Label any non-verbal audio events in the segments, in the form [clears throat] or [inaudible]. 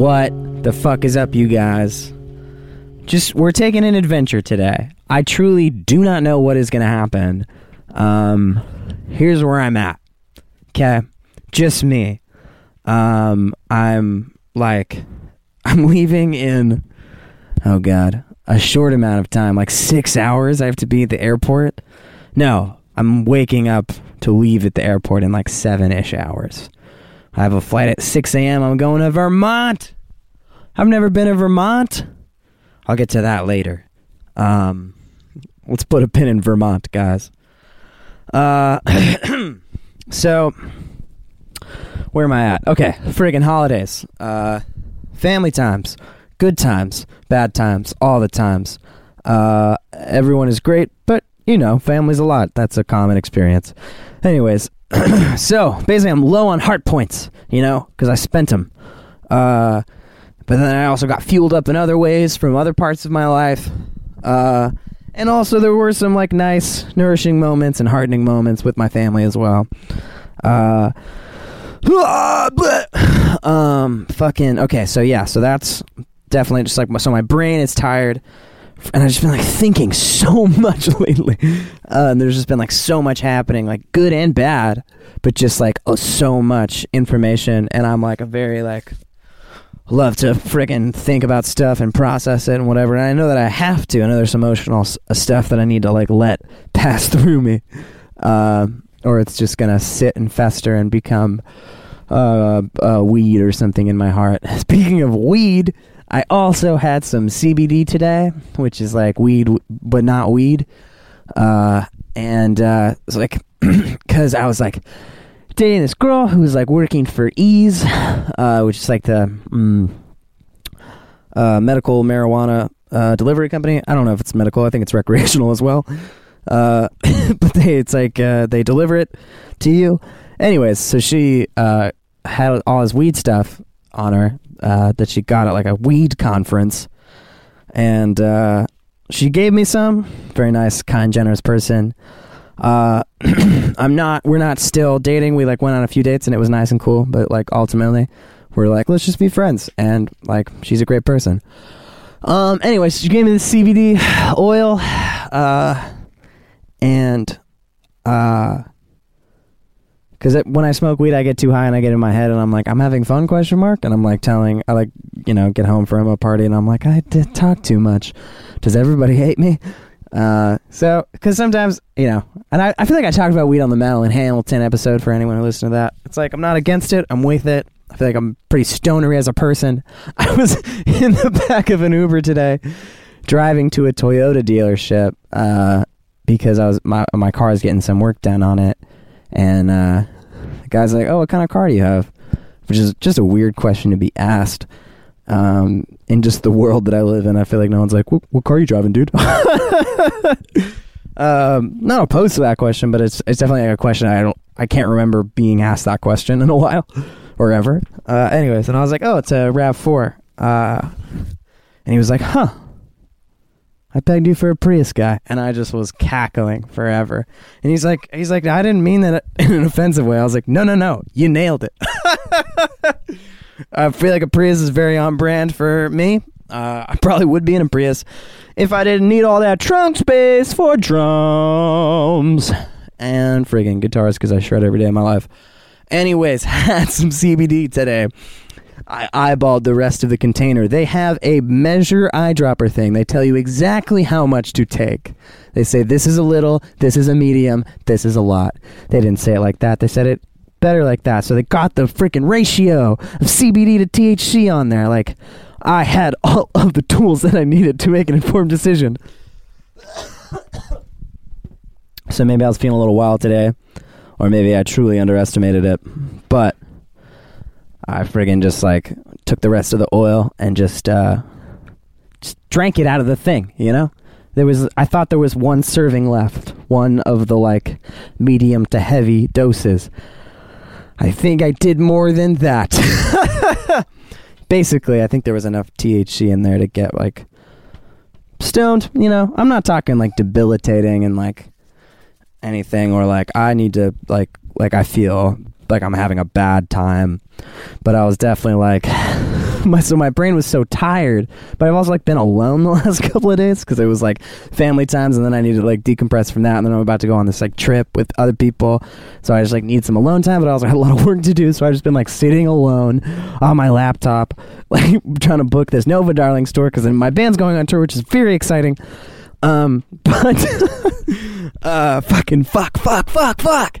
What the fuck is up, you guys? Just, we're taking an adventure today. I truly do not know what is going to happen. Um, here's where I'm at. Okay? Just me. Um, I'm like, [laughs] I'm leaving in, oh God, a short amount of time, like six hours. I have to be at the airport. No, I'm waking up to leave at the airport in like seven ish hours. I have a flight at 6 a.m. I'm going to Vermont. I've never been to Vermont. I'll get to that later. Um, let's put a pin in Vermont, guys. Uh, [clears throat] so where am I at? Okay, friggin' holidays. Uh, family times, good times, bad times, all the times. Uh, everyone is great, but you know, family's a lot. That's a common experience. Anyways, [clears throat] so basically, I'm low on heart points, you know, because I spent them. Uh, but then I also got fueled up in other ways from other parts of my life. Uh, and also there were some like nice, nourishing moments and heartening moments with my family as well. Uh, [sighs] um, fucking okay. So yeah, so that's definitely just like so my brain is tired, and I've just been like thinking so [laughs] much lately. Uh, and there's just been like so much happening, like good and bad, but just like oh, so much information, and I'm like a very like love to friggin' think about stuff and process it and whatever. And I know that I have to. I know there's emotional s- uh, stuff that I need to like let [laughs] pass through me, uh, or it's just gonna sit and fester and become uh, uh, weed or something in my heart. [laughs] Speaking of weed, I also had some CBD today, which is like weed but not weed. Uh, and uh, it's like [clears throat] because I was like dating this girl who was like working for Eaze, uh, which is like the mm, uh, medical marijuana uh, delivery company. I don't know if it's medical. I think it's recreational as well. Uh, [laughs] but they, it's like they deliver it to you. Anyways, so she had all his weed stuff on her uh, that she got at like a weed conference, and uh, she gave me some. Very nice, kind, generous person. Uh, [clears throat] I'm not. We're not still dating. We like went on a few dates and it was nice and cool. But like ultimately, we're like let's just be friends. And like she's a great person. Um. Anyway, she gave me the CBD oil. Uh, and uh, because when I smoke weed, I get too high and I get in my head and I'm like, I'm having fun? Question mark. And I'm like telling, I like, you know, get home from a party and I'm like, I did talk too much. Does everybody hate me? Uh, so because sometimes you know, and I, I feel like I talked about weed on the Madeline Hamilton episode for anyone who listened to that. It's like I'm not against it. I'm with it. I feel like I'm pretty stonery as a person. [laughs] I was in the back of an Uber today, driving to a Toyota dealership uh, because I was my my car is getting some work done on it, and uh, the guy's like, "Oh, what kind of car do you have?" Which is just a weird question to be asked. Um, in just the world that I live in, I feel like no one's like, "What, what car are you driving, dude?" [laughs] um, not opposed to that question, but it's it's definitely like a question I don't I can't remember being asked that question in a while [laughs] or ever. Uh, anyways, and I was like, "Oh, it's a Rav 4. Uh, and he was like, "Huh." I pegged you for a Prius guy, and I just was cackling forever. And he's like, he's like, I didn't mean that [laughs] in an offensive way. I was like, no, no, no, you nailed it. [laughs] I feel like a Prius is very on brand for me. Uh, I probably would be in a Prius if I didn't need all that trunk space for drums and friggin' guitars because I shred every day of my life. Anyways, [laughs] had some CBD today. I eyeballed the rest of the container. They have a measure eyedropper thing. They tell you exactly how much to take. They say this is a little, this is a medium, this is a lot. They didn't say it like that. They said it better like that. So they got the freaking ratio of CBD to THC on there. Like I had all [laughs] of the tools that I needed to make an informed decision. [coughs] so maybe I was feeling a little wild today, or maybe I truly underestimated it. But I friggin' just like took the rest of the oil and just uh just drank it out of the thing, you know? There was I thought there was one serving left, one of the like medium to heavy doses. I think I did more than that. [laughs] Basically, I think there was enough THC in there to get like stoned. You know, I'm not talking like debilitating and like anything or like I need to like like I feel like I'm having a bad time. But I was definitely like [sighs] my so my brain was so tired. But I've also like been alone [laughs] the last couple of days because it was like family times, and then I needed to like decompress from that, and then I'm about to go on this like trip with other people, so I just like need some alone time. But I also had a lot of work to do, so I've just been like sitting alone on my laptop, [laughs] like trying to book this Nova Darling store because then my band's going on tour, which is very exciting. Um, [laughs] but uh, fucking fuck, fuck, fuck, fuck.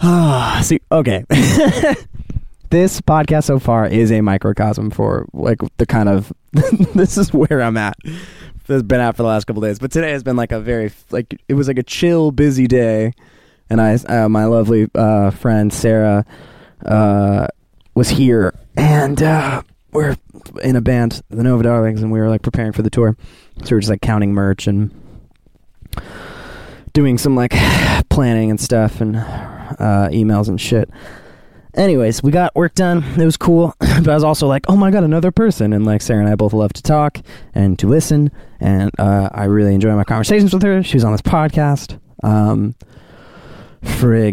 [sighs] See, okay. [laughs] this podcast so far is a microcosm for like the kind of [laughs] this is where I'm at. It's been out for the last couple days, but today has been like a very like it was like a chill, busy day, and I uh, my lovely uh, friend Sarah uh, was here, and uh, we're in a band, the Nova Darlings, and we were like preparing for the tour, so we are just like counting merch and doing some like [sighs] planning and stuff and uh, emails and shit. Anyways, we got work done. It was cool, [clears throat] but I was also like, "Oh my god, another person!" And like Sarah and I both love to talk and to listen, and uh, I really enjoy my conversations with her. She was on this podcast. Um, friggin'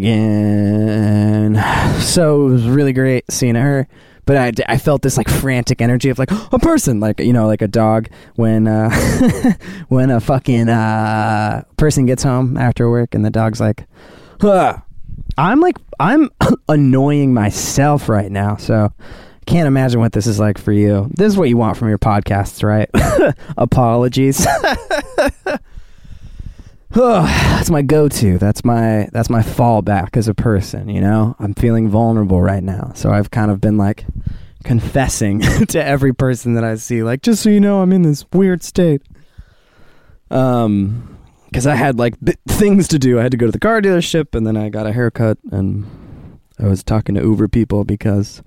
[sighs] so it was really great seeing her but I, I felt this like frantic energy of like [gasps] a person like you know like a dog when uh [laughs] when a fucking uh person gets home after work and the dog's like huh. i'm like i'm [coughs] annoying myself right now so can't imagine what this is like for you. This is what you want from your podcasts right? [laughs] Apologies [laughs] that's my go-to. That's my that's my fallback as a person. You know, I'm feeling vulnerable right now, so I've kind of been like confessing [laughs] to every person that I see, like, just so you know, I'm in this weird state. Um, because I had like b- things to do. I had to go to the car dealership, and then I got a haircut, and I was talking to Uber people because,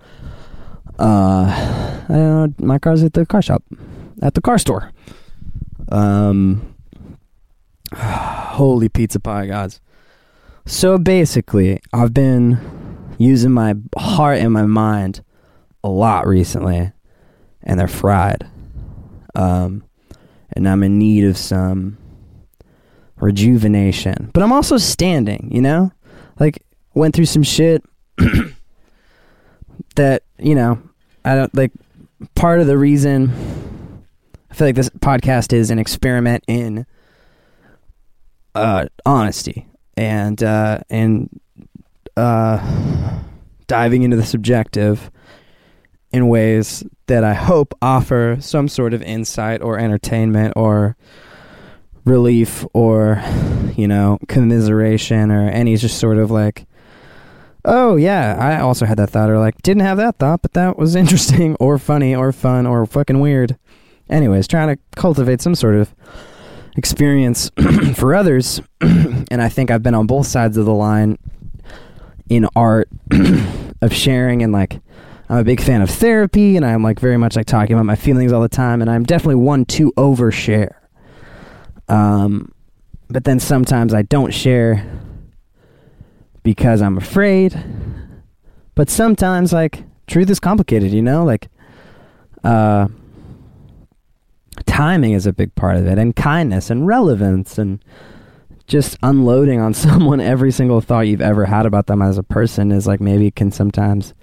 uh, I don't know, my car's at the car shop, at the car store. Um [sighs] Holy pizza pie, guys. So basically, I've been using my heart and my mind a lot recently, and they're fried. Um, and I'm in need of some rejuvenation. But I'm also standing, you know? Like, went through some shit [coughs] that, you know, I don't like. Part of the reason I feel like this podcast is an experiment in uh, honesty and uh, and uh, diving into the subjective in ways that I hope offer some sort of insight or entertainment or relief or you know commiseration or any just sort of like oh yeah i also had that thought or like didn't have that thought but that was [laughs] interesting or funny or fun or fucking weird. Anyways trying to cultivate some sort of experience [clears throat] for others. [clears throat] and I think I've been on both sides of the line in art [clears throat] of sharing and like I'm a big fan of therapy and I'm like very much like talking about my feelings all the time and I'm definitely one to overshare. Um but then sometimes I don't share because I'm afraid. But sometimes like truth is complicated, you know? Like uh timing is a big part of it and kindness and relevance and just unloading on [laughs] someone every single thought you've ever had about them as a person is like maybe can sometimes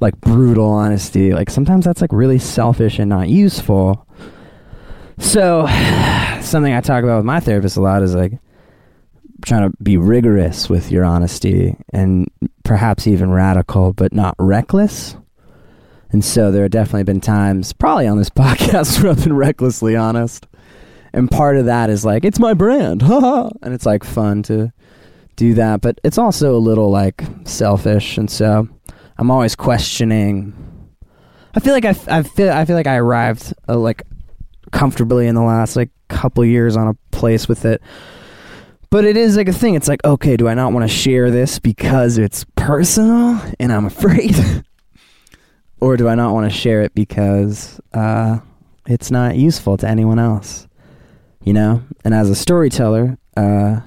like brutal honesty. Like sometimes that's like really selfish and not useful. So [sighs] something i talk about with my therapist a lot is like trying to be rigorous with your honesty and perhaps even radical but not reckless and so there have definitely been times, probably on this [laughs] podcast, where I've been recklessly honest. And part of that is like, it's my brand, [laughs] and it's like fun to do that, but it's also a little like selfish. And so I'm always questioning. I feel like I, I feel I feel like I arrived uh, like comfortably in the last like couple years on a place with it. But it is like a thing. It's like, okay, do I not want to share this because it's personal and I'm afraid? [laughs] or do I not want to share it because uh, it's not useful to anyone else? You know? And as a storyteller, uh,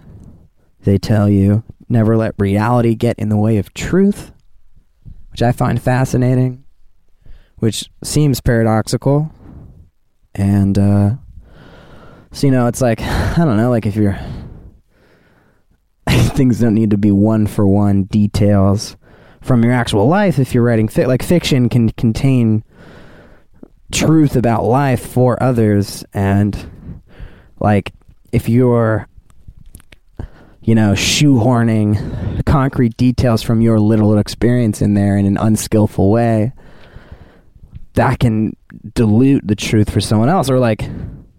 they tell you never let reality get in the way of truth, which I find fascinating, which seems paradoxical. And uh, So you know, it's like I don't know, like if you're [laughs] things don't need to be one for one details from your actual life if you're writing fi- like fiction can contain truth about life for others and like if you're you know shoehorning concrete details from your little experience in there in an unskillful way that can dilute the truth for someone else. Or like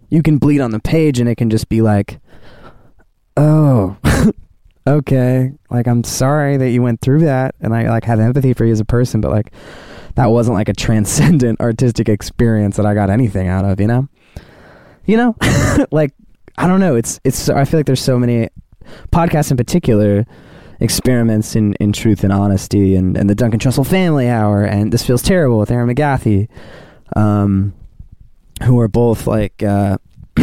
you can bleed on the page and it can just be like oh [laughs] okay like i'm sorry that you went through that and i like have empathy for you as a person but like that wasn't like a [laughs] transcendent artistic experience that i got anything out of you know? You know? [laughs] Like i don't know it's it's i feel like there's so many podcasts in particular experiments in, in truth and honesty and, and the duncan trussell family hour and this feels terrible with Erin McGathy, um, who are both like uh, [clears throat]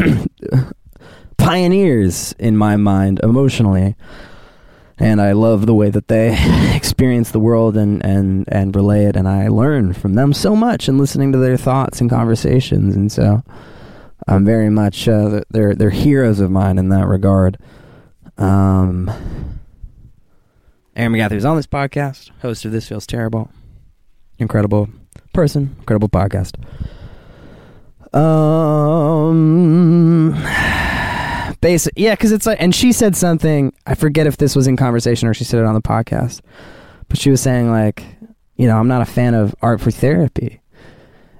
pioneers in my mind emotionally and I love the way that they [laughs] experience the world and, and, and relay it, and I learn from them so much and listening to their thoughts and conversations, and so I'm very much uh, they're they're heroes of mine in that regard. Um, Erin McGathy is on this podcast, host of This Feels Terrible, incredible person, incredible podcast. Um basic yeah because it's like and she said something i forget if this was in conversation or she said it on the podcast but she was saying like you know i'm not a fan of art for therapy.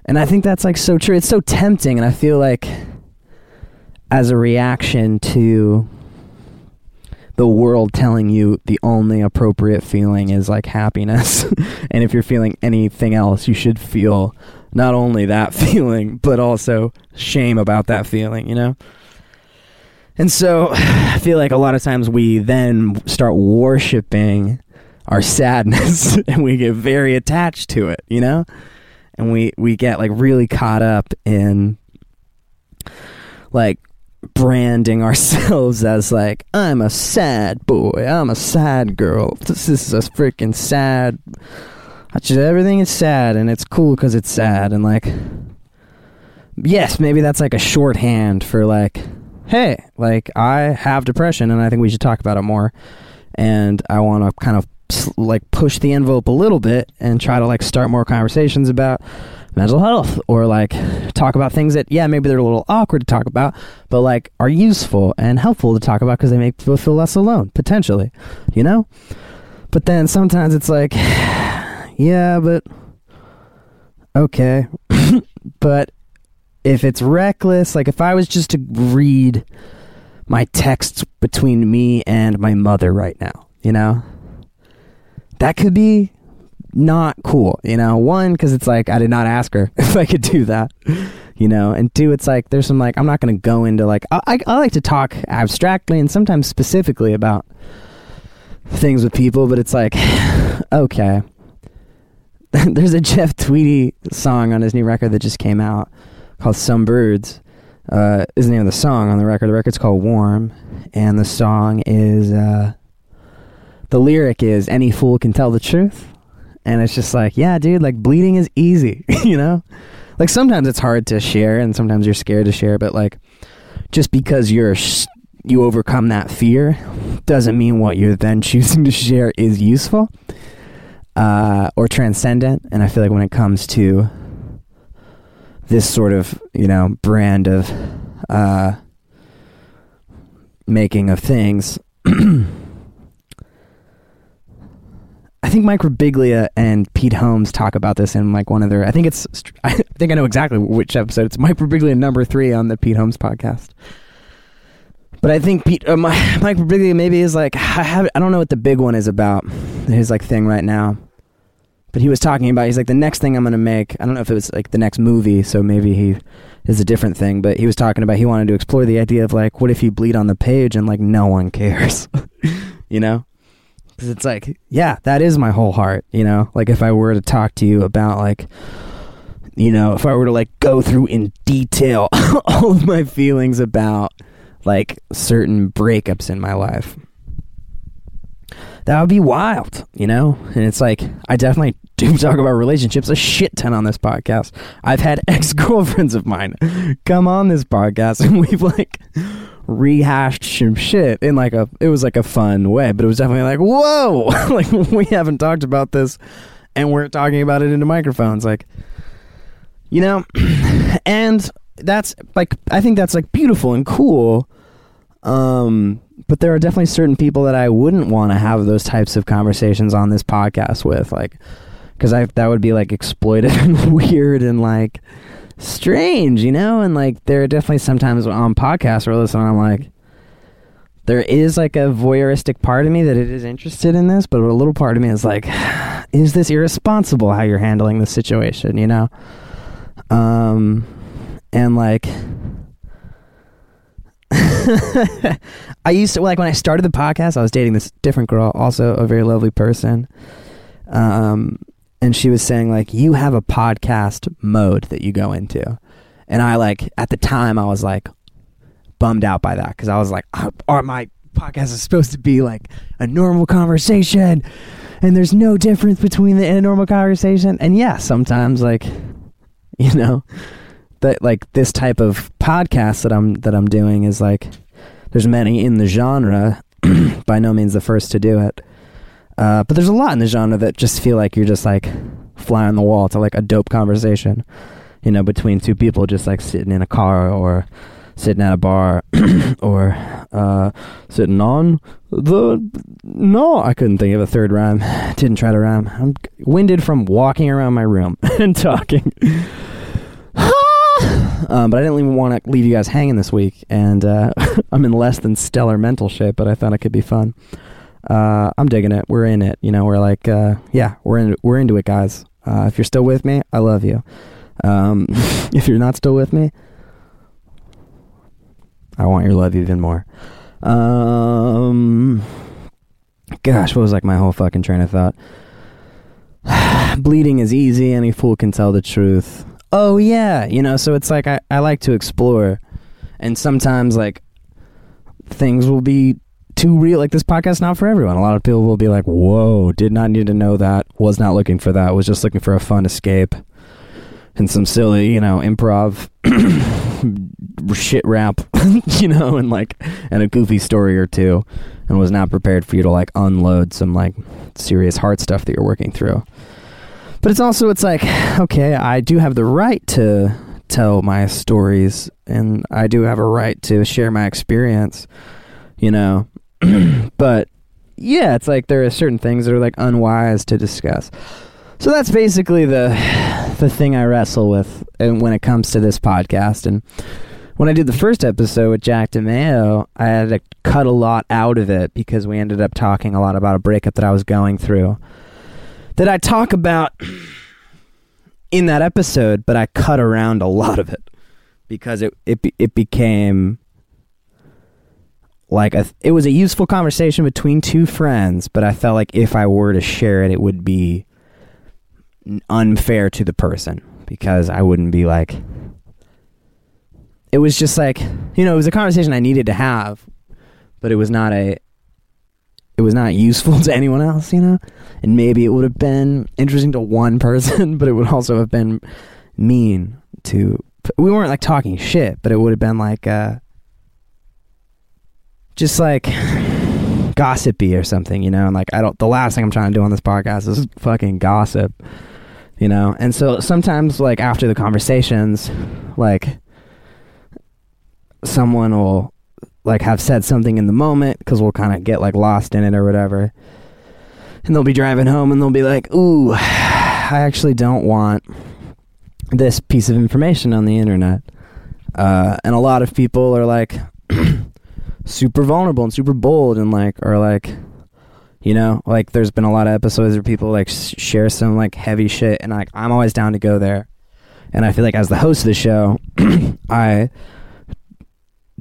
And i think that's like so true. It's so tempting and i feel like as a reaction to the world telling you the only appropriate feeling is like happiness. [laughs] And if you're feeling anything else you should feel not only that [laughs] feeling but also shame about that feeling you know and so [sighs] I feel like a lot of times we then start worshiping our sadness [laughs] and we get very attached to it, you know? And we we get like really caught up in like branding [laughs] ourselves as like I'm a sad boy, I'm a sad girl. This, this is a freaking sad just, everything is sad and it's cool cuz it's sad and like yes, maybe that's like a shorthand for like hey, like I have depression and I think we should talk about it more. And I want to kind of like push the envelope a little bit and try to like start more conversations about mental health or like talk about things that yeah maybe they're a little awkward to talk about but like are useful and helpful to talk about because they make people feel less alone potentially you know but then sometimes it's like [sighs] yeah but okay [laughs] but if it's reckless, like if I was just to read my texts between me and my mother right now, you know, that could be not cool, you know. One, because it's like I did not ask her [laughs] if I could do that, you know, and two, it's like there's some like I'm not going to go into like I, I, I like to talk abstractly and sometimes specifically about things with people, but it's like [sighs] okay. [laughs] there's a Jeff Tweedy song on his new record that just came out called Some Birds. Uh, is the name of the song on the record. The record's called Warm, and the song is uh, the lyric is "Any fool can tell the truth," and it's just like, yeah, dude, like bleeding is easy, [laughs] you know. Like sometimes it's hard to share, and sometimes you're scared to share, but like just because you're you overcome that fear doesn't mean what you're then [laughs] choosing to share is useful uh, or transcendent. And I feel like when it comes to this sort of you know brand of uh, making of things. [clears throat] I think Mike Birbiglia and Pete Holmes talk about this in like one of their. I think it's. [laughs] I think I know exactly which episode. It's Mike Birbiglia number three on the Pete Holmes podcast. But I think Pete, uh, [laughs] Mike Birbiglia maybe is like I have. I don't know what the big one is about. His like thing right now but he was talking about he's like the next thing I'm gonna make. I don't know if it was like the next movie, so maybe he is a different thing. But he was talking about he wanted to explore the idea of like, what if you bleed on the page and like no one cares, [laughs] you know? Because it's like, yeah, that is my whole heart, you know. Like if I were to talk to you about like, you know, if I were to like go through in detail [laughs] all of my feelings about like certain breakups in my life that would be wild, you know? And it's like, I definitely do [laughs] talk about relationships a shit ton on this podcast. I've had [laughs] ex girlfriends of mine come on this podcast [laughs] and we've like rehashed some shit in like a, it was like a fun way, but it was definitely like, whoa, like we haven't talked about this and we're talking about it into microphones. Like, you know, [clears throat] and that's like, I think that's like beautiful and cool. Um, but there are definitely certain people that I wouldn't want to have those types of conversations on this podcast with, like, because I that would be like exploitive [laughs] and weird and like strange, you know. And like, there are definitely sometimes on podcasts where I listen, I'm like, there is like a voyeuristic part of me that it is interested in this, but a little part of me is like, [sighs] is this irresponsible how you're handling the situation, you know? Um, and like. [laughs] I used to like when I started the podcast. I was dating this different girl, also a very lovely person. Um, and she was saying like, "You have a podcast mode that you go into," and I like at the time I was like bummed out by that because I was like, oh, "Are my podcast is supposed to be like a normal conversation?" And there's no difference between the a normal conversation. And yeah, sometimes like, [laughs] you know, that like this type of podcast that I'm that I'm doing is like there's many in the genre [clears throat] by no means the first to do it. Uh, but there's a lot in the genre that just feel like you're just like fly on the wall to like a dope conversation you know between two people just like sitting in a car or sitting at a bar [clears throat] or uh, sitting on the no i couldn't think of a third rhyme. [sighs] Didn't try to rhyme. I'm winded from walking around my room [laughs] and talking um, but I didn't even want to leave you guys hanging this week, and uh, [laughs] I'm in less than stellar mental shape. But I thought it could be fun. Uh, I'm digging it. We're in it. You know, we're like, uh, yeah, we're in, we're into it, guys. Uh, if you're still with me, I love you. Um, [laughs] if you're not still with me, I want your love even more. Um, gosh, what was like my whole fucking train of thought? [sighs] Bleeding is easy. Any fool can tell the truth oh yeah you know so it's like I, I like to explore. And sometimes like things will be too real. Like this podcast not for everyone. A lot of people will be like whoa did not need to know that. Was not looking for that. Was just looking for a fun escape and some silly you know improv [coughs] shit rap [laughs] you know and like and a goofy story or two and was not prepared for you to like unload some like serious hard stuff that you're working through but it's also it's like okay i do have the right to tell my stories and i do have a right to share my experience you know. [clears throat] But yeah it's like there are certain things that are like unwise to discuss. So that's basically the the thing i wrestle with and when it comes to this podcast. And when i did the first episode with jack DeMeo, i had to cut a lot out of it because we ended up talking a lot about a breakup that i was going through that I talk about in that episode, but I cut around a lot of it because it it it became like a it was a useful conversation between two friends, but I felt like if I were to share it, it would be unfair to the person because I wouldn't be like. It was just like you know, it was a conversation I needed to have, but it was not a it was not useful [laughs] to anyone else, you know? And maybe it would have been interesting to one [laughs] person, but it would also have been mean to we weren't like talking shit, but it would have been like uh just like [sighs] gossipy or something, you know? And like I don't the last thing I'm trying to do on this podcast is [laughs] fucking gossip. You know? And so sometimes like after the conversations, like someone will like have said something in the moment because we'll kind of get like lost in it or whatever. And they'll be driving home and they'll be like, "Ooh, I actually don't want this piece of information on the internet." Uh, and a lot of people are like [clears throat] super vulnerable and super bold and like are like you know like there's been a lot of episodes where people like sh- share some like heavy shit and like i'm always down to go there and i feel like as the host of the show [clears throat] i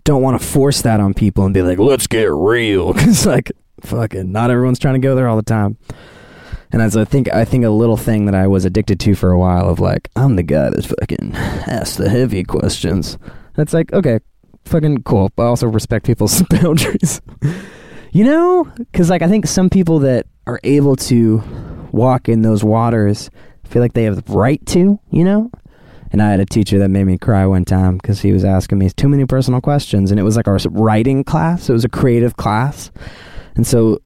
don't want to force that on people and be like, let's get real. [laughs] Because, like, fucking, not everyone's trying to go there all the time. And as I think, I think a little thing that I was addicted to for a while of like, I'm the guy that's fucking asks the heavy questions. That's like, okay, fucking cool. But I also respect people's [laughs] boundaries. You know, because like I think some people that are able to walk in those waters feel like they have the right to. You know, and I had a teacher that made me cry one time because he was asking me too many personal questions, and it was like our writing class. It was a creative class, and so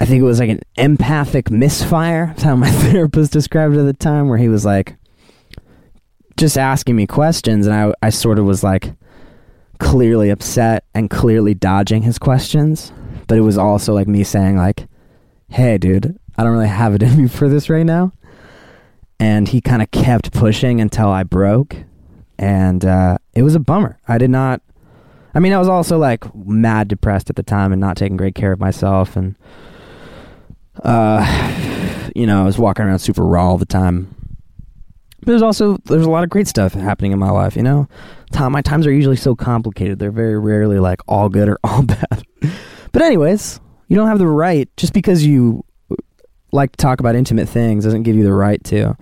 I think it was like an empathic misfire. That's how my [laughs] therapist described it at the time, where he was like just asking me questions, and I I sort of was like clearly upset and clearly dodging his questions, but it was also like me saying like, "Hey, dude, I don't really have it in me for this right now." And he kind of kept pushing until I broke, and uh, it was a bummer. I did not. I mean, I was also like mad depressed at the time and not taking great care of myself, and uh, [sighs] you know, I was walking around super raw all the time. But there's also there's a lot of great stuff happening in my life. You know, Tom, my times are usually so complicated; they're very rarely like all good or [laughs] all bad. but anyways, you don't have the right just because you like to talk about intimate things doesn't give you the right to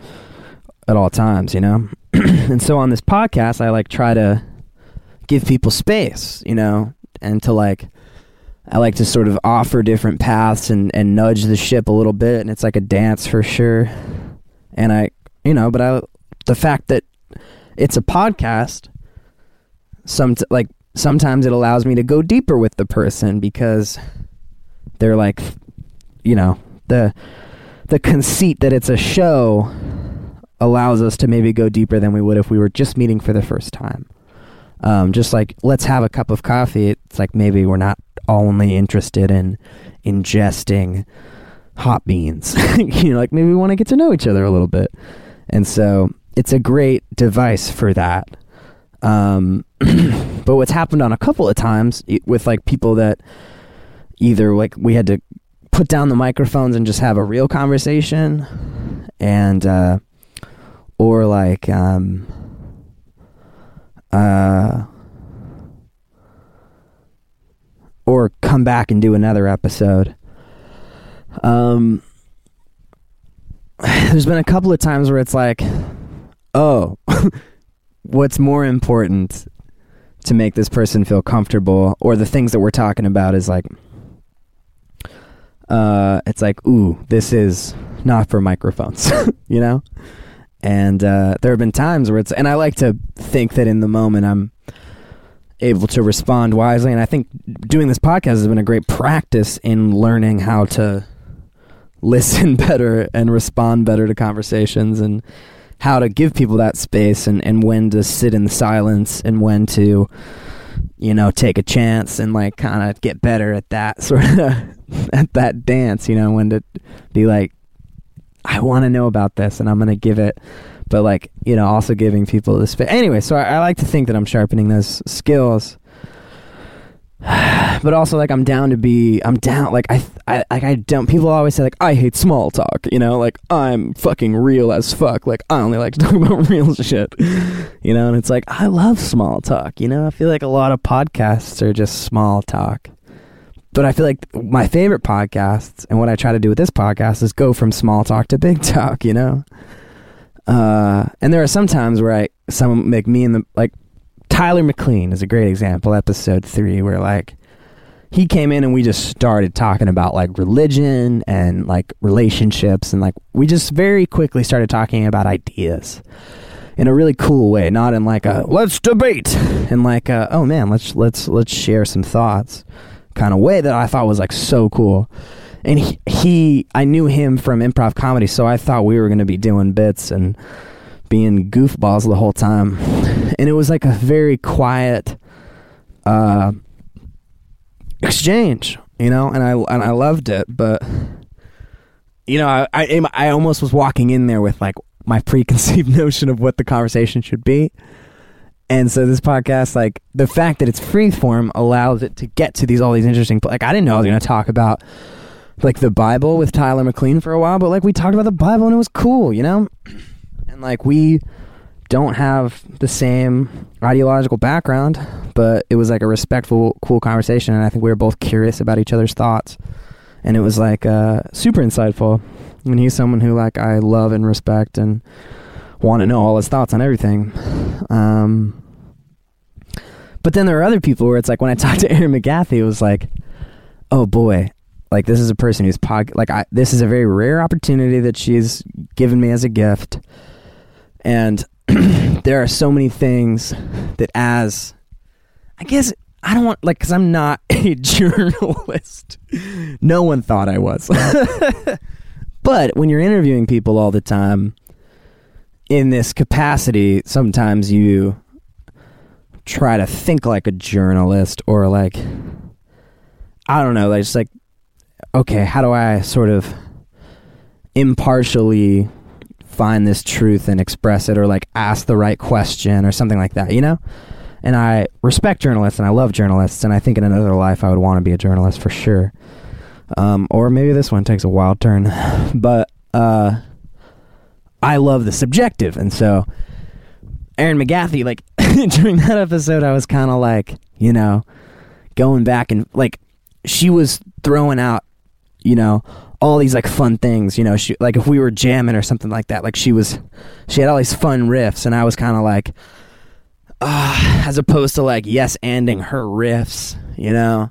at all times. You know, [clears throat] and so on this podcast, I like try to give people space. You know, and to like I like to sort of offer different paths and, and nudge the ship a little bit, and it's like a dance for sure. And I, you know, but I, the fact that it's a podcast, some like sometimes it allows me to go deeper with the person because they're like, you know, the the conceit that it's a show allows us to maybe go deeper than we would if we were just meeting for the first time. Um, just like let's have a cup of coffee. It's like maybe we're not only interested in ingesting hot beans. [laughs] you know, like maybe we want to get to know each other a little bit. And so it's a great device for that. Um, [clears throat] but what's happened on a couple of times with like people that either like we had to put down the microphones and just have a real conversation and uh, or like um, uh, or come back and do another episode. Um, [sighs] there's been a couple of times where it's like, oh, [laughs] what's more important to make this person feel comfortable, or the things that we're talking about is like, uh, it's like, ooh, this is not for microphones, [laughs] you know? And uh, there have been times where it's, and I like to think that in the moment I'm able to respond wisely. And I think doing this podcast has been a great practice in learning how to listen [laughs] better and respond better to conversations and how to give people that space and, and when to sit in the silence and when to, you know, take a chance and like kind of get better at that [laughs] sort of at that dance, you know, when to be like, I want to know about this and I'm going to give it, but like, you know, also giving people the space. Anyway, so I, I like to think that I'm sharpening those skills. [sighs] But also, like, I'm down to be. I'm down. Like, I, I, like, I don't. People always say, like, I hate small talk. You know, like, I'm fucking real as fuck. Like, I only like to talk [laughs] about real shit. You know, and it's like, I love small talk. You know, I feel like a lot of podcasts are just small talk. But I feel like my favorite podcasts and what I try to do with this podcast is go from small talk to big [laughs] talk, you know? Uh, and there are some times where I, some make me and the, like, Tyler McLean is a great example, episode three, where like, he came in and we just started talking about like religion and like relationships and like we just very quickly started talking about ideas in a really cool way not in like a let's debate and like a, oh man let's let's let's share some thoughts kind of way that I thought was like so cool. And he, he I knew him from improv comedy, so I thought we were going to be doing bits and being goofballs the whole time. And it was like a very quiet uh, exchange, you know, and I and I loved it, but you know, I, I I almost was walking in there with like my preconceived [laughs] notion of what the conversation should be. And so this podcast, like the fact that it's free form allows it to get to these all these interesting. Like I didn't know I was going to talk about like the Bible with Tyler McLean for a while, but like we talked about the Bible and it was cool, you know. Like we don't have the same ideological background, but it was like a respectful, cool conversation, and I think we were both curious about each other's thoughts, and it was like uh, super insightful. And he's someone who like I love and respect and want to know all his thoughts on everything. Um, but then there are other people where it's like when I [laughs] talked to Erin McGathy, it was like oh boy, like this is a person who's pod like I this is a very rare opportunity that she's given me as a gift. And [clears throat] there are so many things that as I guess I don't want like cuz I'm not [laughs] a journalist. No one thought I was. [laughs] but when you're interviewing people all the time in this capacity, sometimes you try to think like a journalist or like I don't know, like just like okay, how do I sort of impartially find this truth and express it or like ask the right question or something like that, you know? And I respect journalists and I love journalists and I think in another life I would want to be a journalist for sure. Um, or maybe this one takes a wild turn. [laughs] But uh, I love the subjective and so Erin McGathy, like [laughs] during that episode I was kinda like, you know, going back and like she was throwing out, you know, all these like fun things, you know, she like if we were jamming or something like that, like she was she had all these fun riffs and I was kind of like uh, as opposed to like yes anding her riffs, you know,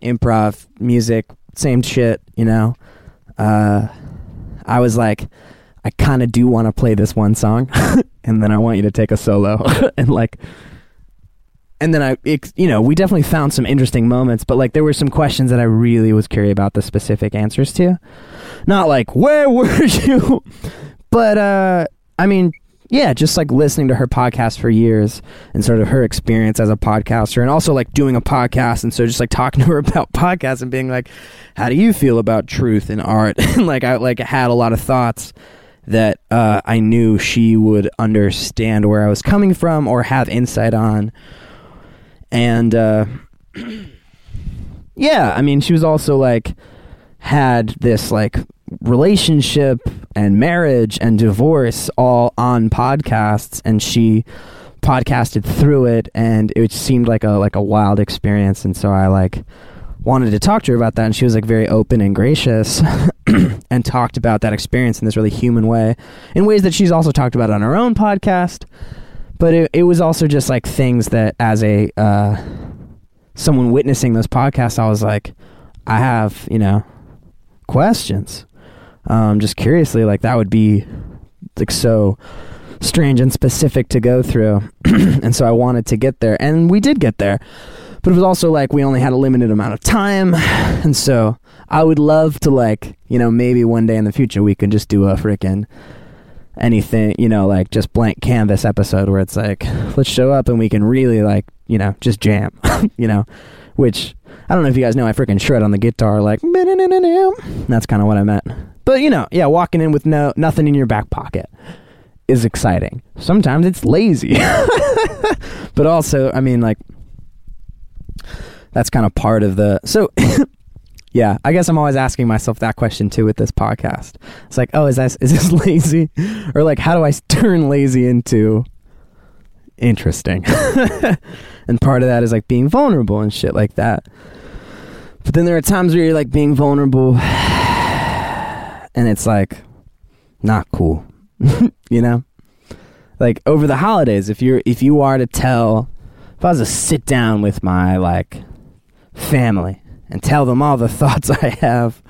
improv, music, same shit, you know. Uh I was like I kind of do want to play this one song [laughs] and then I want you to take a solo [laughs] and like and then I, it, you know, we definitely found some interesting moments, but like there were some questions that I really was curious about the specific answers to. Not like where were [laughs] you, but uh, I mean, yeah, just like listening to her podcast for years and sort of her experience as a podcaster, and also like doing a podcast, and so just like talking to her [laughs] about podcasts and being like, how do you feel about truth and art? [laughs] and like I like had a lot of thoughts that uh, I knew she would understand where I was coming from or have insight on and uh, [clears throat] yeah, I mean, she was also like had this like relationship and marriage and divorce all on podcasts, and she podcasted through it, and it seemed like a like a wild experience, and so I like wanted to talk to her about that and she was like very open and gracious [clears throat] and talked about that experience in this really human way in ways that she's also talked about on her own podcast but it, it was also just like things that as a uh, someone witnessing those podcasts i was like i have you know questions. Um, just curiously like that would be like so strange and specific to go through. [clears throat] And so i wanted to get there and we did get there. But it was also like we only had a limited amount of time. [sighs] And so i would love to like you know maybe one day in the future we could just do a freaking anything, you know, like just blank canvas episode where it's like, let's show up and we can really like, you know, just jam, [laughs] you know, which I don't know if you guys know, I freaking shred on the guitar, like, [laughs] that's kind of what I meant. But you know, yeah, walking in with no nothing in your back pocket is exciting. Sometimes it's lazy, [laughs] but also, I mean, like, that's kind of part of the so yeah, I guess I'm always asking myself that question too with this podcast. It's like, oh, is this is this [laughs] lazy, or like, how do I [laughs] turn lazy into interesting? [laughs] and part of that is like being vulnerable and shit like that. But then there are times where you're like being vulnerable, [sighs] and it's like not cool, you know. Like over the holidays, if you're if you are to tell, if I was to sit down with my like family and tell them all the [laughs] thoughts I have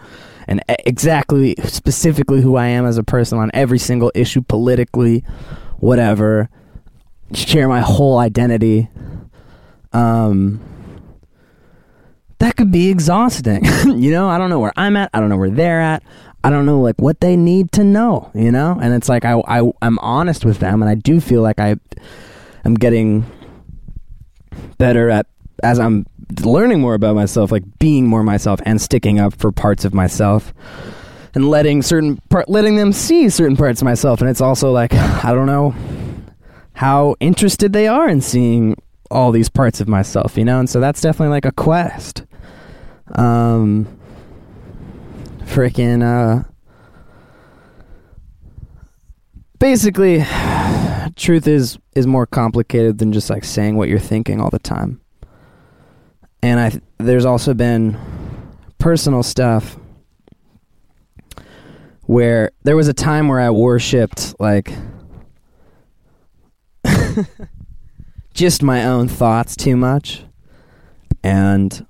and exactly specifically who I am as a person on every single issue politically whatever share my whole identity um that could be exhausting. [laughs] You know I don't know where I'm at I don't know where they're at I don't know like what they need to know you know? And it's like I, I I'm honest with them and I do feel like I I'm getting better at as I'm learning more about myself, like being more myself and sticking up for parts of myself and letting certain part letting them see certain parts of myself and it's also like I don't know how interested they are in seeing all these parts of myself, you know? And so that's definitely like a quest. Um freaking uh basically [sighs] truth is is more complicated than just like saying what you're thinking all the time and I there's also been personal stuff where there was a time where I worshipped like [laughs] just my own thoughts too much. And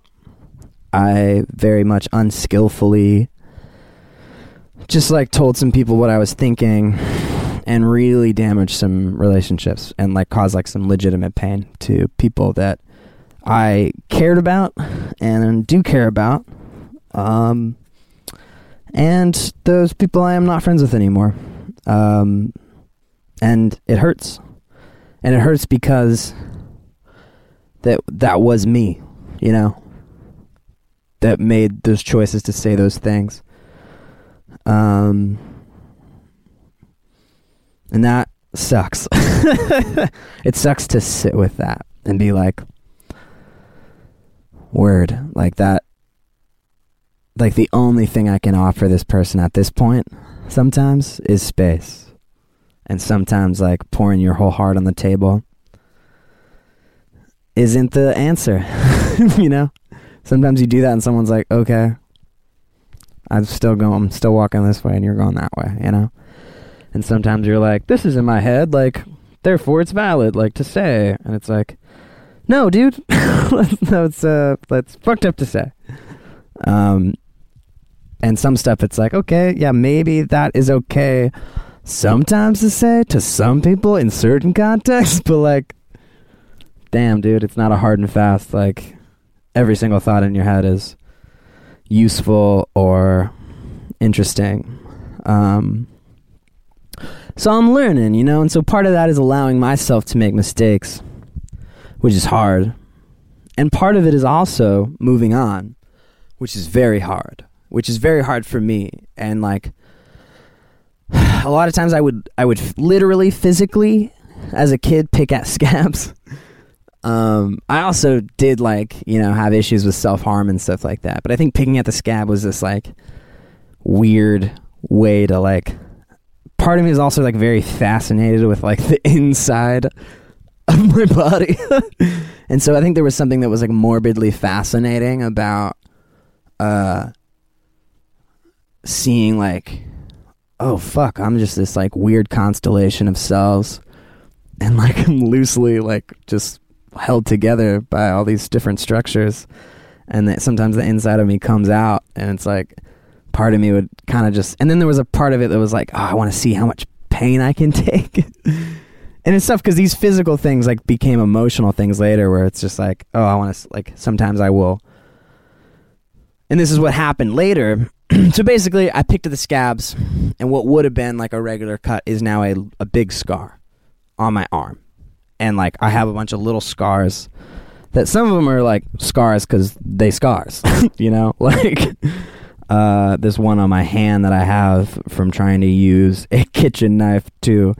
I very much unskillfully just like told some people what I was thinking and really damaged some relationships and like caused like some legitimate pain to people that I cared about and do care about. Um, and those people I am not friends with anymore. Um, and it hurts. And it hurts because that that was me, you know. That made those choices to say those things. Um and that sucks. [laughs] it sucks to sit with that and be like word like that like the only thing I can offer this person at this point sometimes is space. And sometimes like pouring your whole heart on the table isn't the answer. [laughs] you know? Sometimes you do that and someone's like, "Okay, I'm still going I'm still walking this way and you're going that way," you know? And sometimes you're like, "This is in my head, like therefore it's valid like to say." And it's like, "No, dude. [laughs] it's uh that's fucked up to say." Um and some stuff it's like okay yeah maybe that is okay sometimes to say to some people in certain contexts [laughs] but like damn dude it's not a hard and fast like every single thought in your head is useful or interesting um so i'm learning you know and so part of that is allowing myself to make mistakes which is hard and part of it is also moving on which is very hard which is very hard for me. And like [sighs] a lot of times I would I would literally physically as a kid pick at [laughs] scabs. Um, I also did like, you know, have issues with self-harm and stuff like that. But I think picking at the scab was this like weird way to like part of me is also like very fascinated with like [laughs] the inside [laughs] of my body. [laughs] and so I think there was something that was like morbidly fascinating about uh seeing like oh fuck i'm just this like weird constellation of cells. And like [laughs] i'm loosely like just held together by all these different structures. And that sometimes the inside of me comes out and it's like part of me would kind of just and then there was a part of it that was like oh i want to see how much pain i can take and it's tough because these physical things like became emotional things later where it's just like oh i want to like sometimes i will and this is what happened later [clears throat] so basically, I picked at the scabs, and what would have been like a regular cut is now a, a big scar on my arm. And like, I have a bunch of little scars that some of them are like scars because they scars, [laughs] you know? [laughs] Like, uh, this one on my hand that I have from trying to use a [laughs] kitchen knife to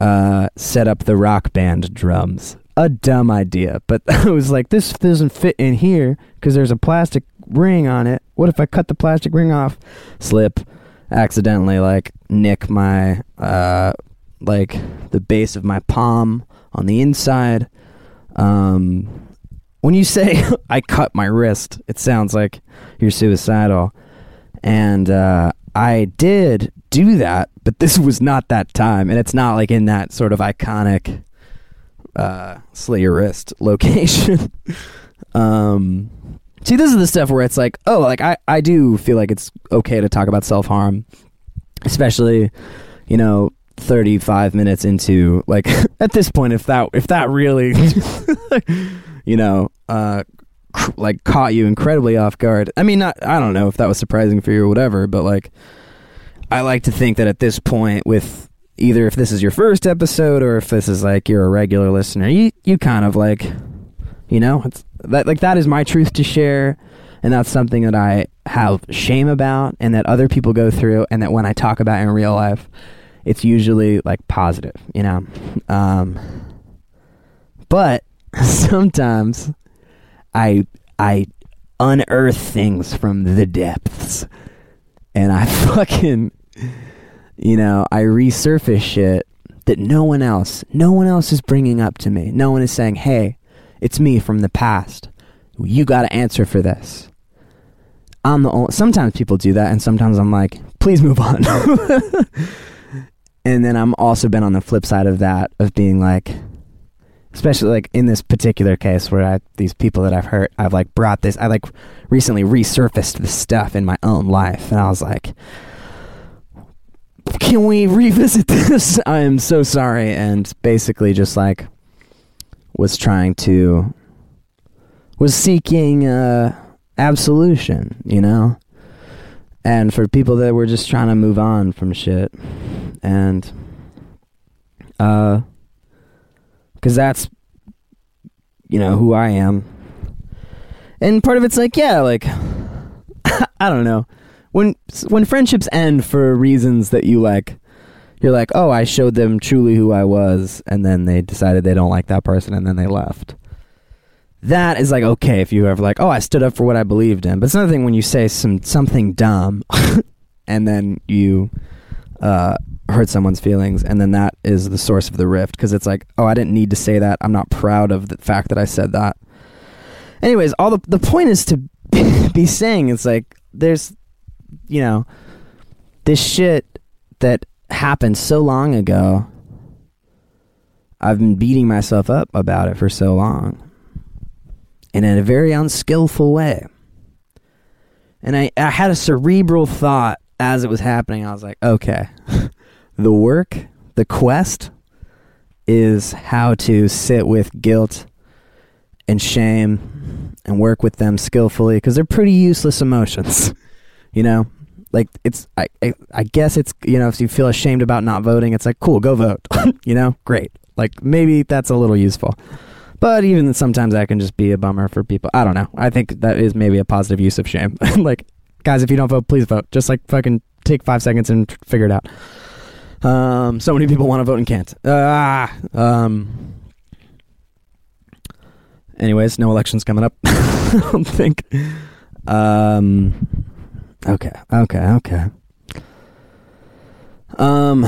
uh, set up the rock band drums. A dumb idea, but [laughs] I was like, this doesn't fit in here because there's a plastic ring on it. What if I cut the plastic ring off? Slip, accidentally like nick my uh like the base of my palm on the inside. Um when you say [laughs] I cut my wrist, it sounds like you're suicidal. And uh I did do that, but this [laughs] was not that time and it's not like in that sort of iconic uh wrist [laughs] location. um See, this is the stuff where it's like, oh, like I, I do feel like it's okay to talk about self harm, especially, you know, 35 minutes into like [laughs] at this point if that if that really you know uh like caught you incredibly off guard i mean not i don't know if that was surprising for you or whatever but like i like to think that at this point with either if this is your first episode or if this is like you're a regular listener you you kind of like you know it's that like that is my truth to share and that's something that I have shame about and that other people go through and that when I talk about in real life it's usually like positive, you know. Um but [laughs] sometimes I I unearth things from the depths and I [laughs] fucking you know, I resurface shit that no one else, no one else is bringing up to me. No one is saying, "Hey, it's me from the past. You got to answer for this. I'm the only. Sometimes people do that, and sometimes I'm like, please move on. [laughs] and then I'm also been on the flip side of that of being like, especially like in this particular case where I these people that I've hurt, I've like brought this. I like recently resurfaced this stuff in my own life, and I was like, "Can we revisit this?" [laughs] I am so sorry, and basically just like was trying to was seeking uh, absolution, you know, and for people that were just trying to move on from shit, and uh because that's you know who I am. And part of it's like, yeah, like [laughs] I don't know. When when friendships end for reasons that you like you're like, "Oh, I showed them truly who I was," and then they decided they don't like that person and then they left. That is like okay if you ever like, "Oh, I stood up for what I believed in." But it's another thing when you say some something dumb [laughs] and then you uh hurt someone's feelings and then that is the source of the rift because it's like oh i didn't need to say that i'm not proud of the fact that i said that anyways all the the point is to [laughs] be saying it's like there's you know this shit that happened so long ago i've been beating myself up about it for so long and in a very unskillful way and i i had a cerebral thought as it was happening i was like okay [laughs] the work, the quest, is how to sit with guilt and shame and work with them skillfully because they're pretty useless emotions. [laughs] you know, like it's I, I I guess it's you know if you feel ashamed about not voting, it's like cool, go vote. [laughs] you know, great. Like maybe that's a little useful. But even sometimes that can just be a bummer for people. I don't know. I think that is maybe a positive use of shame. [laughs] like, guys, if you don't vote, please vote. Just like fucking take five seconds and figure it out. Um, so many people want to vote and can't. Ah. Um. Anyways, no elections coming up. [laughs] I don't think. Um. Okay. Okay. Okay. Um.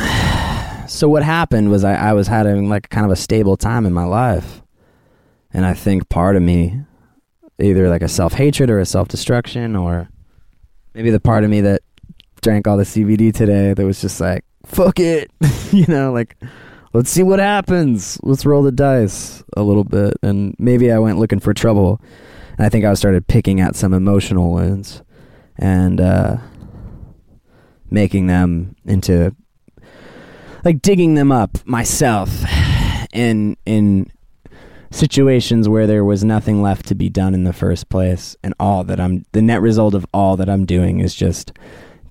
So what happened was I, I was having like kind of a stable time in my life, and I think part of me, either like a self hatred or a self destruction, or maybe the part of me that drank all the CBD today that was just like fuck it. [laughs] you know, like let's see what happens. Let's roll the dice a little bit. And maybe I went looking for trouble. And I think I started picking at some emotional wounds and uh, making them into like digging them up myself in in situations where there was nothing left to be done in the first place and all that I'm the net result of all that I'm doing is just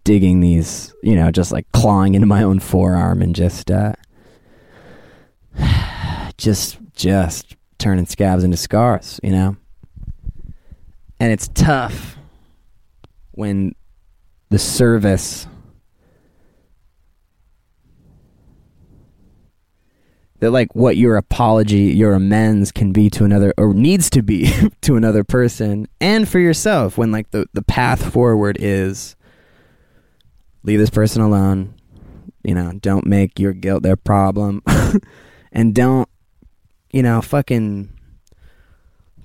digging these, you know, just like clawing into my own forearm and just, uh, [sighs] just, just turning scabs into scars, you know? And it's tough when the service that like what your apology your amends can be to another or needs to be [laughs] to another person and for yourself when like the the path forward is leave this person alone. You know, don't make your guilt their problem. [laughs] and don't, you know, fucking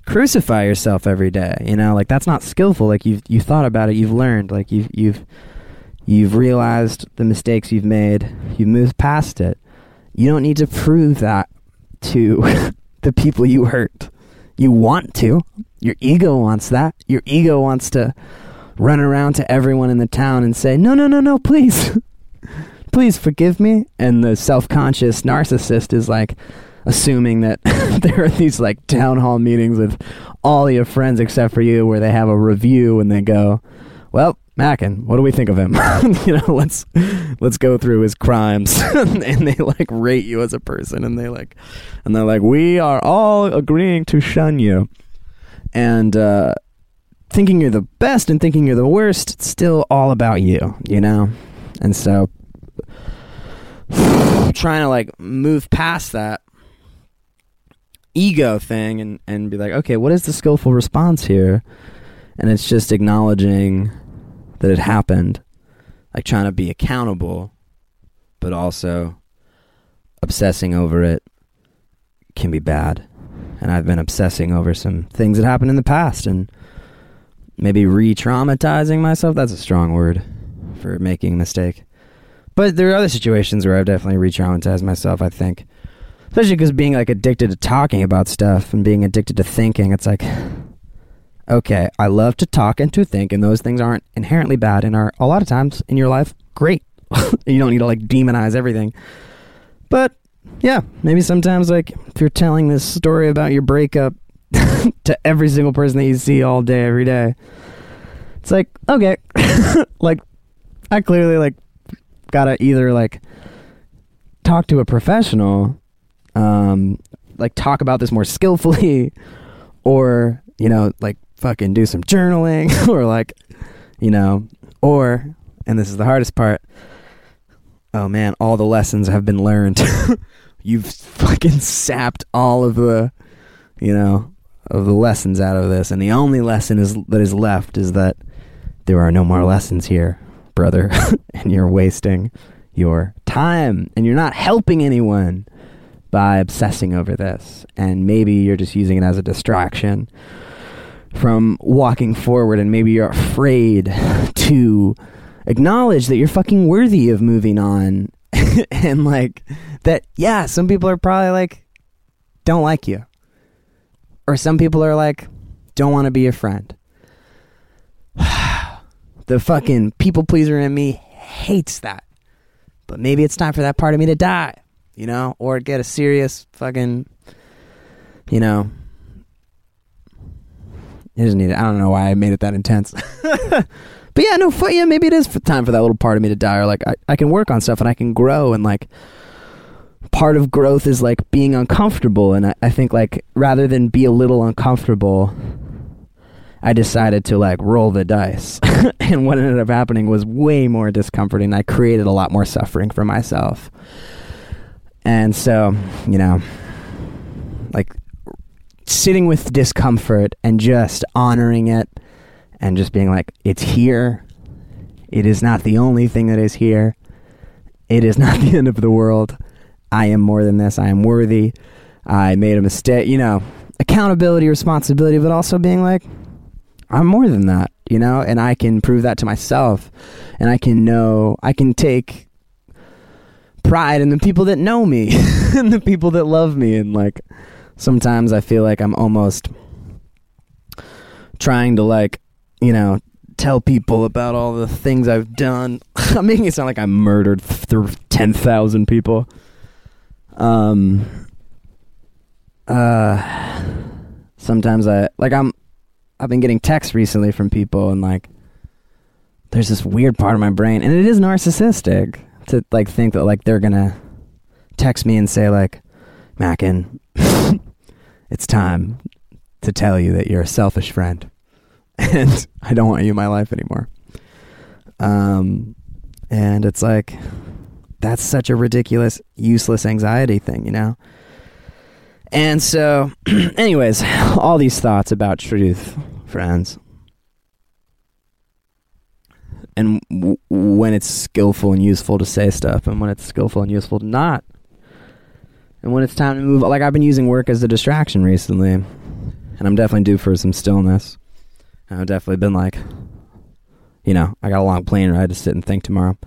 crucify yourself every day. You know, like that's not skillful. Like you've you thought about it, you've learned, like you've you've you've realized the mistakes you've made, you've moved past it. You don't need to prove that to [laughs] the people you hurt. You want to. Your ego wants that. Your ego wants to run around to everyone in the town and say, no, no, no, no, please, [laughs] please forgive me. And the self conscious narcissist is like assuming that [laughs] there are these like town hall meetings with all your friends except for you where they have a review and they go, well, Mackin, what do we think of him? [laughs] you know, let's let's go through his crimes, [laughs] and they like rate you as a person, and they like, and they're like, we are all agreeing to shun you, and uh, thinking you're the best and thinking you're the worst, it's still all about you, you know? And so [sighs] trying to like move past that ego thing and, and be like, okay, what is the skillful response here? And it's just acknowledging that it happened, like trying to be accountable, but also obsessing over it can be bad. And I've been obsessing over some things that happened in the past and maybe re-traumatizing myself. That's a strong word for making a mistake. But there are other situations where I've definitely re-traumatized myself. I think especially because being like addicted to talking about stuff and being addicted to thinking, it's like, okay, I love to talk and to think, and those things aren't inherently bad and are a lot of times in your life great. [laughs] you don't need to like demonize everything. But yeah, maybe sometimes like if you're telling this story about your breakup [laughs] to every single person that you see all day, every day, it's like, okay. [laughs] like I clearly like gotta either like talk to a professional, um, like talk about this more skillfully, [laughs] or you know, like fucking do some journaling, [laughs] or like, you know, or and this is the hardest part. Oh man, all the lessons have been learned. [laughs] You've fucking sapped all of the, you know, of the lessons out of this, and the only lesson is that is left is that there are no more lessons here, brother, and you're wasting your time, and you're not helping anyone by obsessing over this, and maybe you're just using it as a distraction from walking forward, and maybe you're afraid to acknowledge that you're fucking worthy of moving on. [laughs] And like that yeah some people are probably like don't like you. Or some people are like don't want to be your friend. [sighs] The fucking people pleaser in me hates that. But maybe it's time for that part of me to die you know or get a serious fucking you know it doesn't need it. I don't know why I made it that intense. [laughs] But yeah, no, fu- yeah, maybe it is for time for that little part of me to die, or like I, I can work on stuff and I can grow, and like part of growth is like being uncomfortable, and I, I think like rather than be a little uncomfortable, I decided to like roll the dice, [laughs] and what ended up happening was way more discomforting. I created a lot more suffering for myself, and so you know, like sitting with discomfort and just honoring it and just being like, it's here. It is not the only thing that is here. It is [laughs] not the end of the world. I am more than this. I am worthy. I made a mistake. You know, accountability, responsibility, but also being like, I'm more than that, you know, and I can prove that to myself. And I can know, I can take pride in the people that know me [laughs] and the people that love me. And like, sometimes I feel like I'm almost trying to like you know, tell people about all the things I've done. [laughs] I'm making it sound like I murdered through 10,000 people. Um, uh, sometimes I, like, I'm, I've been getting texts recently from people and, like, there's this weird part of my brain, and it is narcissistic to, like, think that, like, they're gonna text me and say, like, Mackin, [laughs] it's time to tell you that you're a selfish friend [laughs] and I don't want you in my life anymore. Um, and it's like that's such a ridiculous, useless anxiety thing, you know. And so, [clears throat] anyways, all these thoughts about truth, friends. And w- when it's skillful and useful to say stuff, and when it's skillful and useful to not. And when it's time to move, like I've been using work as a distraction recently, and I'm definitely due for some stillness. I've definitely been like, you know, I got a long plane ride to sit and think tomorrow.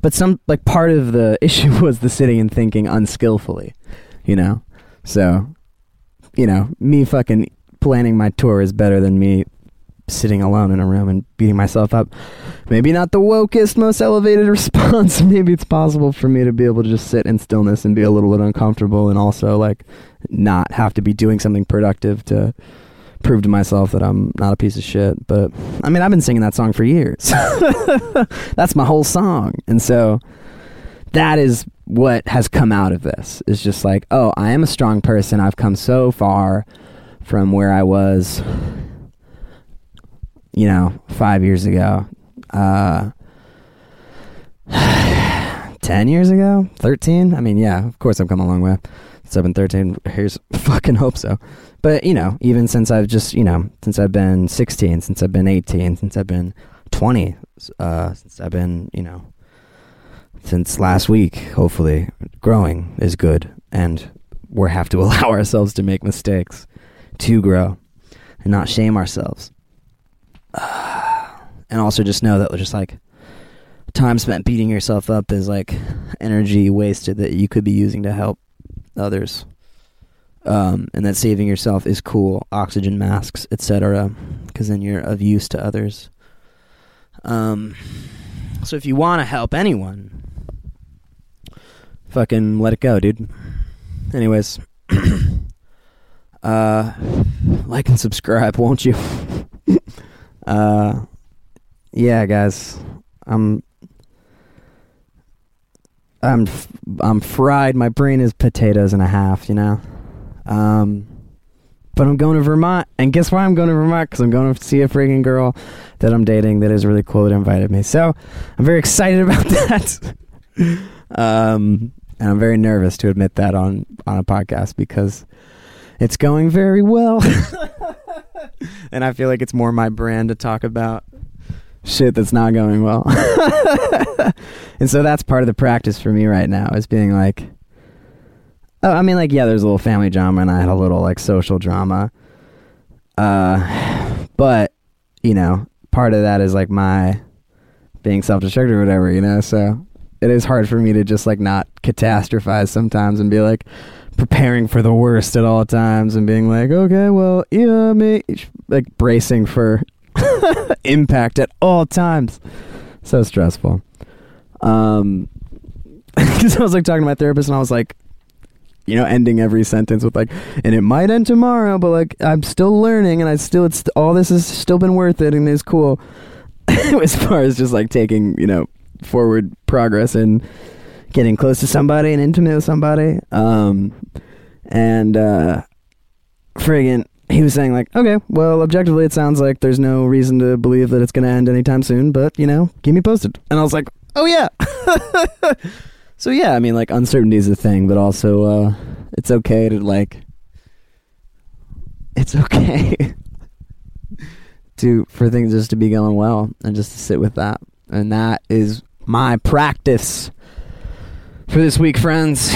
But some like part of the [laughs] issue was the sitting and thinking unskillfully, you know. So, you know, me fucking planning my tour is better than me sitting alone in a room and beating myself up. Maybe not the wokest, most elevated [laughs] response. [laughs] Maybe it's possible for me to be able to just sit in stillness and be a little bit uncomfortable and also like not have to be doing something productive to prove to myself that I'm not a piece of shit. But I mean, I've been singing that song for years. [laughs] That's my whole song. And so that is what has come out of this. Is just like, oh, I am a strong person. I've come so far from where I was, you know, five years ago. Uh, [sighs] 10 years ago? 13? I mean, yeah, of course I've come a long way. 7, 13. Here's [laughs] fucking hope so. But, you know, even since I've just, you know, since I've been 16, since I've been 18, since I've been 20, uh, since I've been, you know, since last week, hopefully, growing is good. And we have to [laughs] allow ourselves to make mistakes to grow and not shame ourselves. [sighs] And also just know that just like time spent beating yourself up is like energy wasted that you could be using to help others. Um, and that saving yourself is cool, oxygen masks, etc., because then you're of use to others. Um, so if you want to help anyone, fucking let it go, dude. Anyways, [clears throat] uh, like and subscribe, won't you? [laughs] uh, yeah, guys, I'm, I'm, I'm fried. My brain is potatoes and a half, you know. Um, but I'm going to Vermont, and guess why I'm going to Vermont? Because I'm going to see a freaking girl that I'm dating that is really cool that invited me. So I'm very excited [laughs] about that. [laughs] um, and I'm very nervous to admit that on on a podcast because it's going very well, [laughs] and I feel like it's more my brand to talk about shit that's not going well. [laughs] and so that's part of the practice for me right now is being like Oh, I mean, like, yeah, there's a little family drama, and I had a little like social drama. Uh, but you know, part of that is like my being self-destructive or whatever, you know. So it is hard for me to just like not catastrophize sometimes and be like preparing for the worst at all times and being like, okay, well, yeah, me, like bracing for [laughs] impact at all times. So stressful. Um, [laughs] because I was like talking to my therapist and I was like, you know, ending every sentence with like, and it might end tomorrow, but like I'm still learning, and I still it's all this has still been worth it, and it's cool. [laughs] as far as just like taking you know forward progress and getting close to somebody and intimate with somebody, um, and uh, friggin' he was saying like, okay, well, objectively, it sounds like there's no reason to believe that it's going to end anytime soon, but you know, keep me posted. And I was like, oh yeah. [laughs] so yeah, I mean, like uncertainty is a thing, but also uh, it's okay to like, it's okay [laughs] to for things just to be going well and just to sit with that, and that is my practice for this week, friends.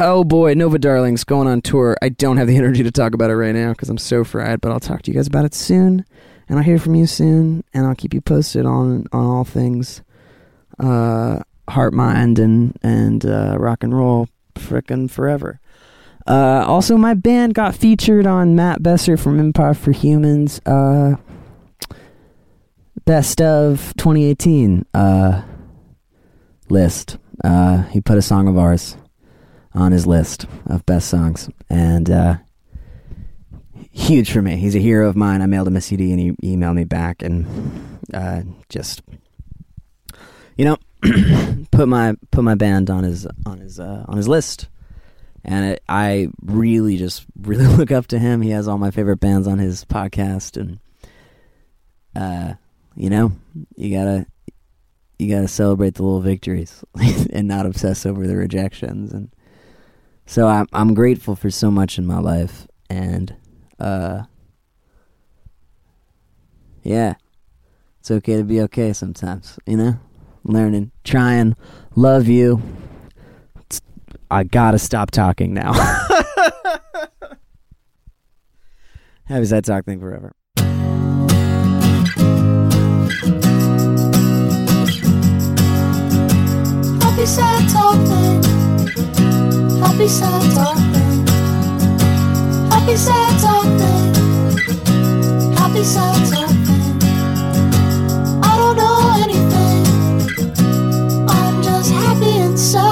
Oh boy, Nova Darlings going on tour. I don't have the energy to talk about it right now because I'm so fried, but I'll talk to you guys about it soon, and I'll hear from you soon, and I'll keep you posted on on all things uh, heart, mind, and and uh, rock and roll, frickin' forever. Uh, also, my band got featured on Matt Besser from Improv4Humans. Uh, best of 2018 uh, list. Uh, he put a song of ours on his list of best songs, and uh, huge for me. He's a hero of mine. I mailed him a CD, and he emailed me back, and uh, just you know, [coughs] put my put my band on his on his uh, on his list. And it, I really just [laughs] really look up to him. He has all my favorite bands on his podcast, and uh, you know, you gotta you gotta celebrate the little victories [laughs] and not obsess over the rejections. And so I'm I'm grateful for so much in my life, and uh, yeah, it's okay to be okay sometimes. You know, learning, trying, love you. It's, I gotta stop talking now. [laughs] Have that talk thing forever. happy sad talking. Happy sad talking. Happy sad talking. Happy sad talking. I don't know anything. I'm just happy and sad.